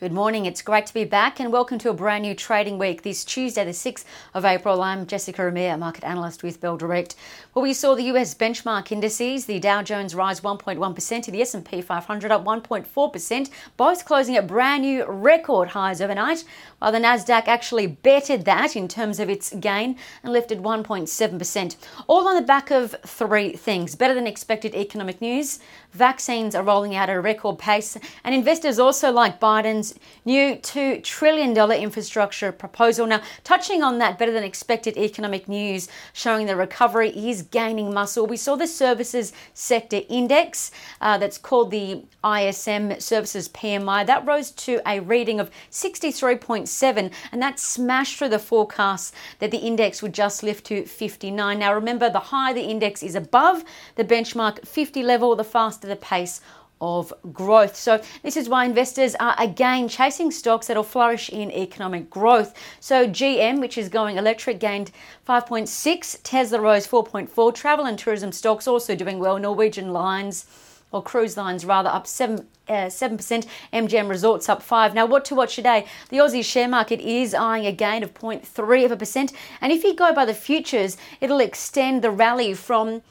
Good morning. It's great to be back and welcome to a brand new trading week this Tuesday, the 6th of April. I'm Jessica Amir, market analyst with Bell Direct. Well, we saw the US benchmark indices, the Dow Jones rise 1.1% and the S&P 500 up 1.4%, both closing at brand new record highs overnight, while the Nasdaq actually bettered that in terms of its gain and lifted 1.7%. All on the back of three things: better than expected economic news, vaccines are rolling out at a record pace, and investors also like Biden's new $2 trillion infrastructure proposal. Now, touching on that better than expected economic news showing the recovery is gaining muscle. We saw the services sector index uh, that's called the ISM Services PMI. That rose to a reading of 63.7, and that smashed through the forecast that the index would just lift to 59. Now, remember, the higher the index is above the benchmark 50 level, the faster the pace of growth. So, this is why investors are again chasing stocks that will flourish in economic growth. So, GM, which is going electric, gained 5.6, Tesla rose 4.4, travel and tourism stocks also doing well, Norwegian Lines or cruise lines rather up 7 uh, 7%, MGM Resorts up 5. Now, what to watch today? The Aussie share market is eyeing a gain of 0.3 of a percent, and if you go by the futures, it'll extend the rally from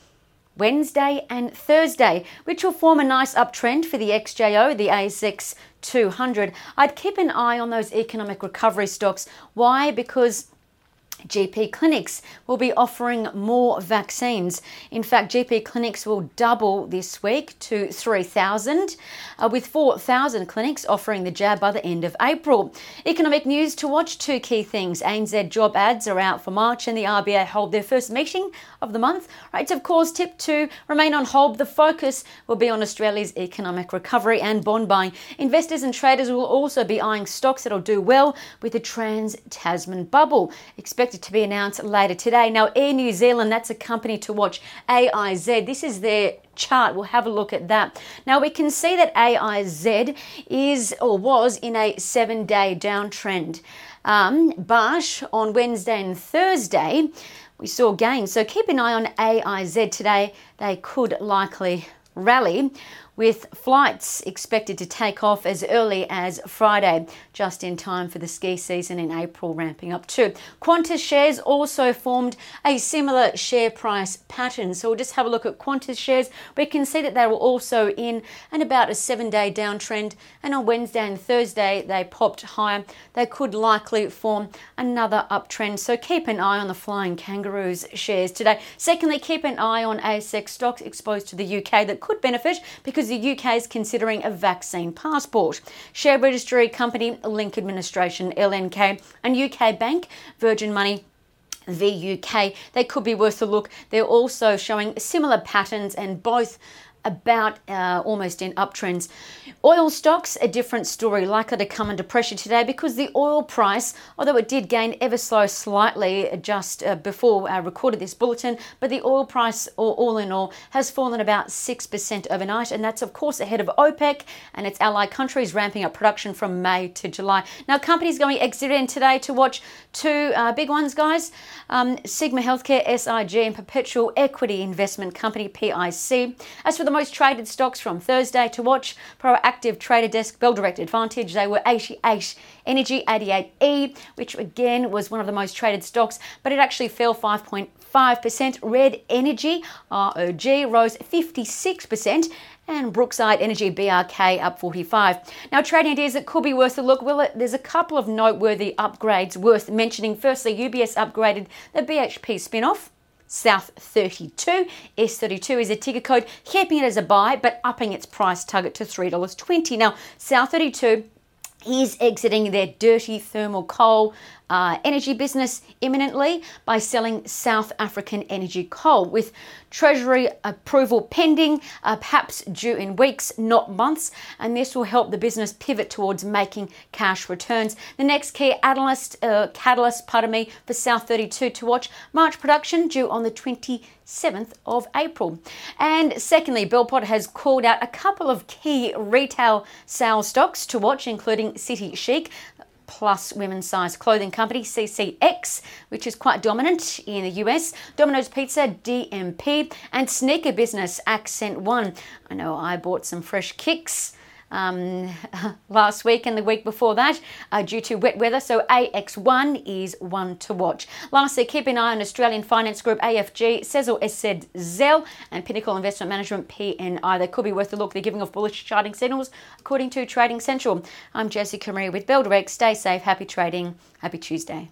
Wednesday and Thursday, which will form a nice uptrend for the XJO, the ASX 200. I'd keep an eye on those economic recovery stocks. Why? Because GP clinics will be offering more vaccines. In fact, GP clinics will double this week to 3,000, uh, with 4,000 clinics offering the jab by the end of April. Economic news to watch two key things. ANZ job ads are out for March, and the RBA hold their first meeting of the month. Rates, of course, tip to remain on hold. The focus will be on Australia's economic recovery and bond buying. Investors and traders will also be eyeing stocks that'll do well with the Trans Tasman bubble. Expect expected to be announced later today. Now, Air New Zealand, that's a company to watch. AIZ, this is their chart. We'll have a look at that. Now, we can see that AIZ is or was in a seven day downtrend. Um, but on Wednesday and Thursday, we saw gains. So keep an eye on AIZ today. They could likely rally with flights expected to take off as early as Friday, just in time for the ski season in April ramping up too. Qantas shares also formed a similar share price pattern. So we'll just have a look at Qantas shares. We can see that they were also in and about a seven day downtrend, and on Wednesday and Thursday they popped higher. They could likely form another uptrend. So keep an eye on the flying kangaroos shares today. Secondly, keep an eye on ASX stocks exposed to the UK that could benefit because the UK is considering a vaccine passport. Share registry company Link Administration, LNK, and UK bank Virgin Money VUK. They could be worth a look. They're also showing similar patterns and both about uh, almost in uptrends. Oil stocks, a different story, likely to come under pressure today because the oil price, although it did gain ever so slightly just uh, before I recorded this bulletin, but the oil price, all in all, has fallen about 6% overnight, and that's of course ahead of OPEC and its allied countries ramping up production from May to July. Now, companies going exit in today to watch two uh, big ones, guys um, Sigma Healthcare, SIG, and Perpetual Equity Investment Company, PIC. As for the most traded stocks from Thursday to watch, Proactive Trader Desk, Bell Direct Advantage, they were 88 Energy 88E, which again was one of the most traded stocks, but it actually fell 5.5%. Red Energy, ROG, rose 56% and Brookside Energy BRK up 45. Now, trading ideas that could be worth a look. Well, there's a couple of noteworthy upgrades worth mentioning. Firstly, UBS upgraded the BHP spin off. South 32. S32 is a ticker code, keeping it as a buy but upping its price target to $3.20. Now, South 32 is exiting their dirty thermal coal uh, energy business imminently by selling South African energy coal, with Treasury approval pending, uh, perhaps due in weeks, not months, and this will help the business pivot towards making cash returns. The next key analyst, uh, catalyst, pardon me, for South 32 to watch March production due on the 27th of April. And secondly, Bell Potter has called out a couple of key retail sales stocks to watch, including City Chic plus women's size clothing company CCX, which is quite dominant in the US, Domino's Pizza, DMP, and sneaker business Accent One. I know I bought some fresh kicks um, last week and the week before that uh, due to wet weather. So AX1 is one to watch. Lastly, keep an eye on Australian Finance Group AFG, Sezzle SZ and Pinnacle Investment Management PNI. They could be worth a look. They're giving off bullish charting signals according to Trading Central. I'm Jessica Amir with Bell. Stay safe, happy trading, happy Tuesday.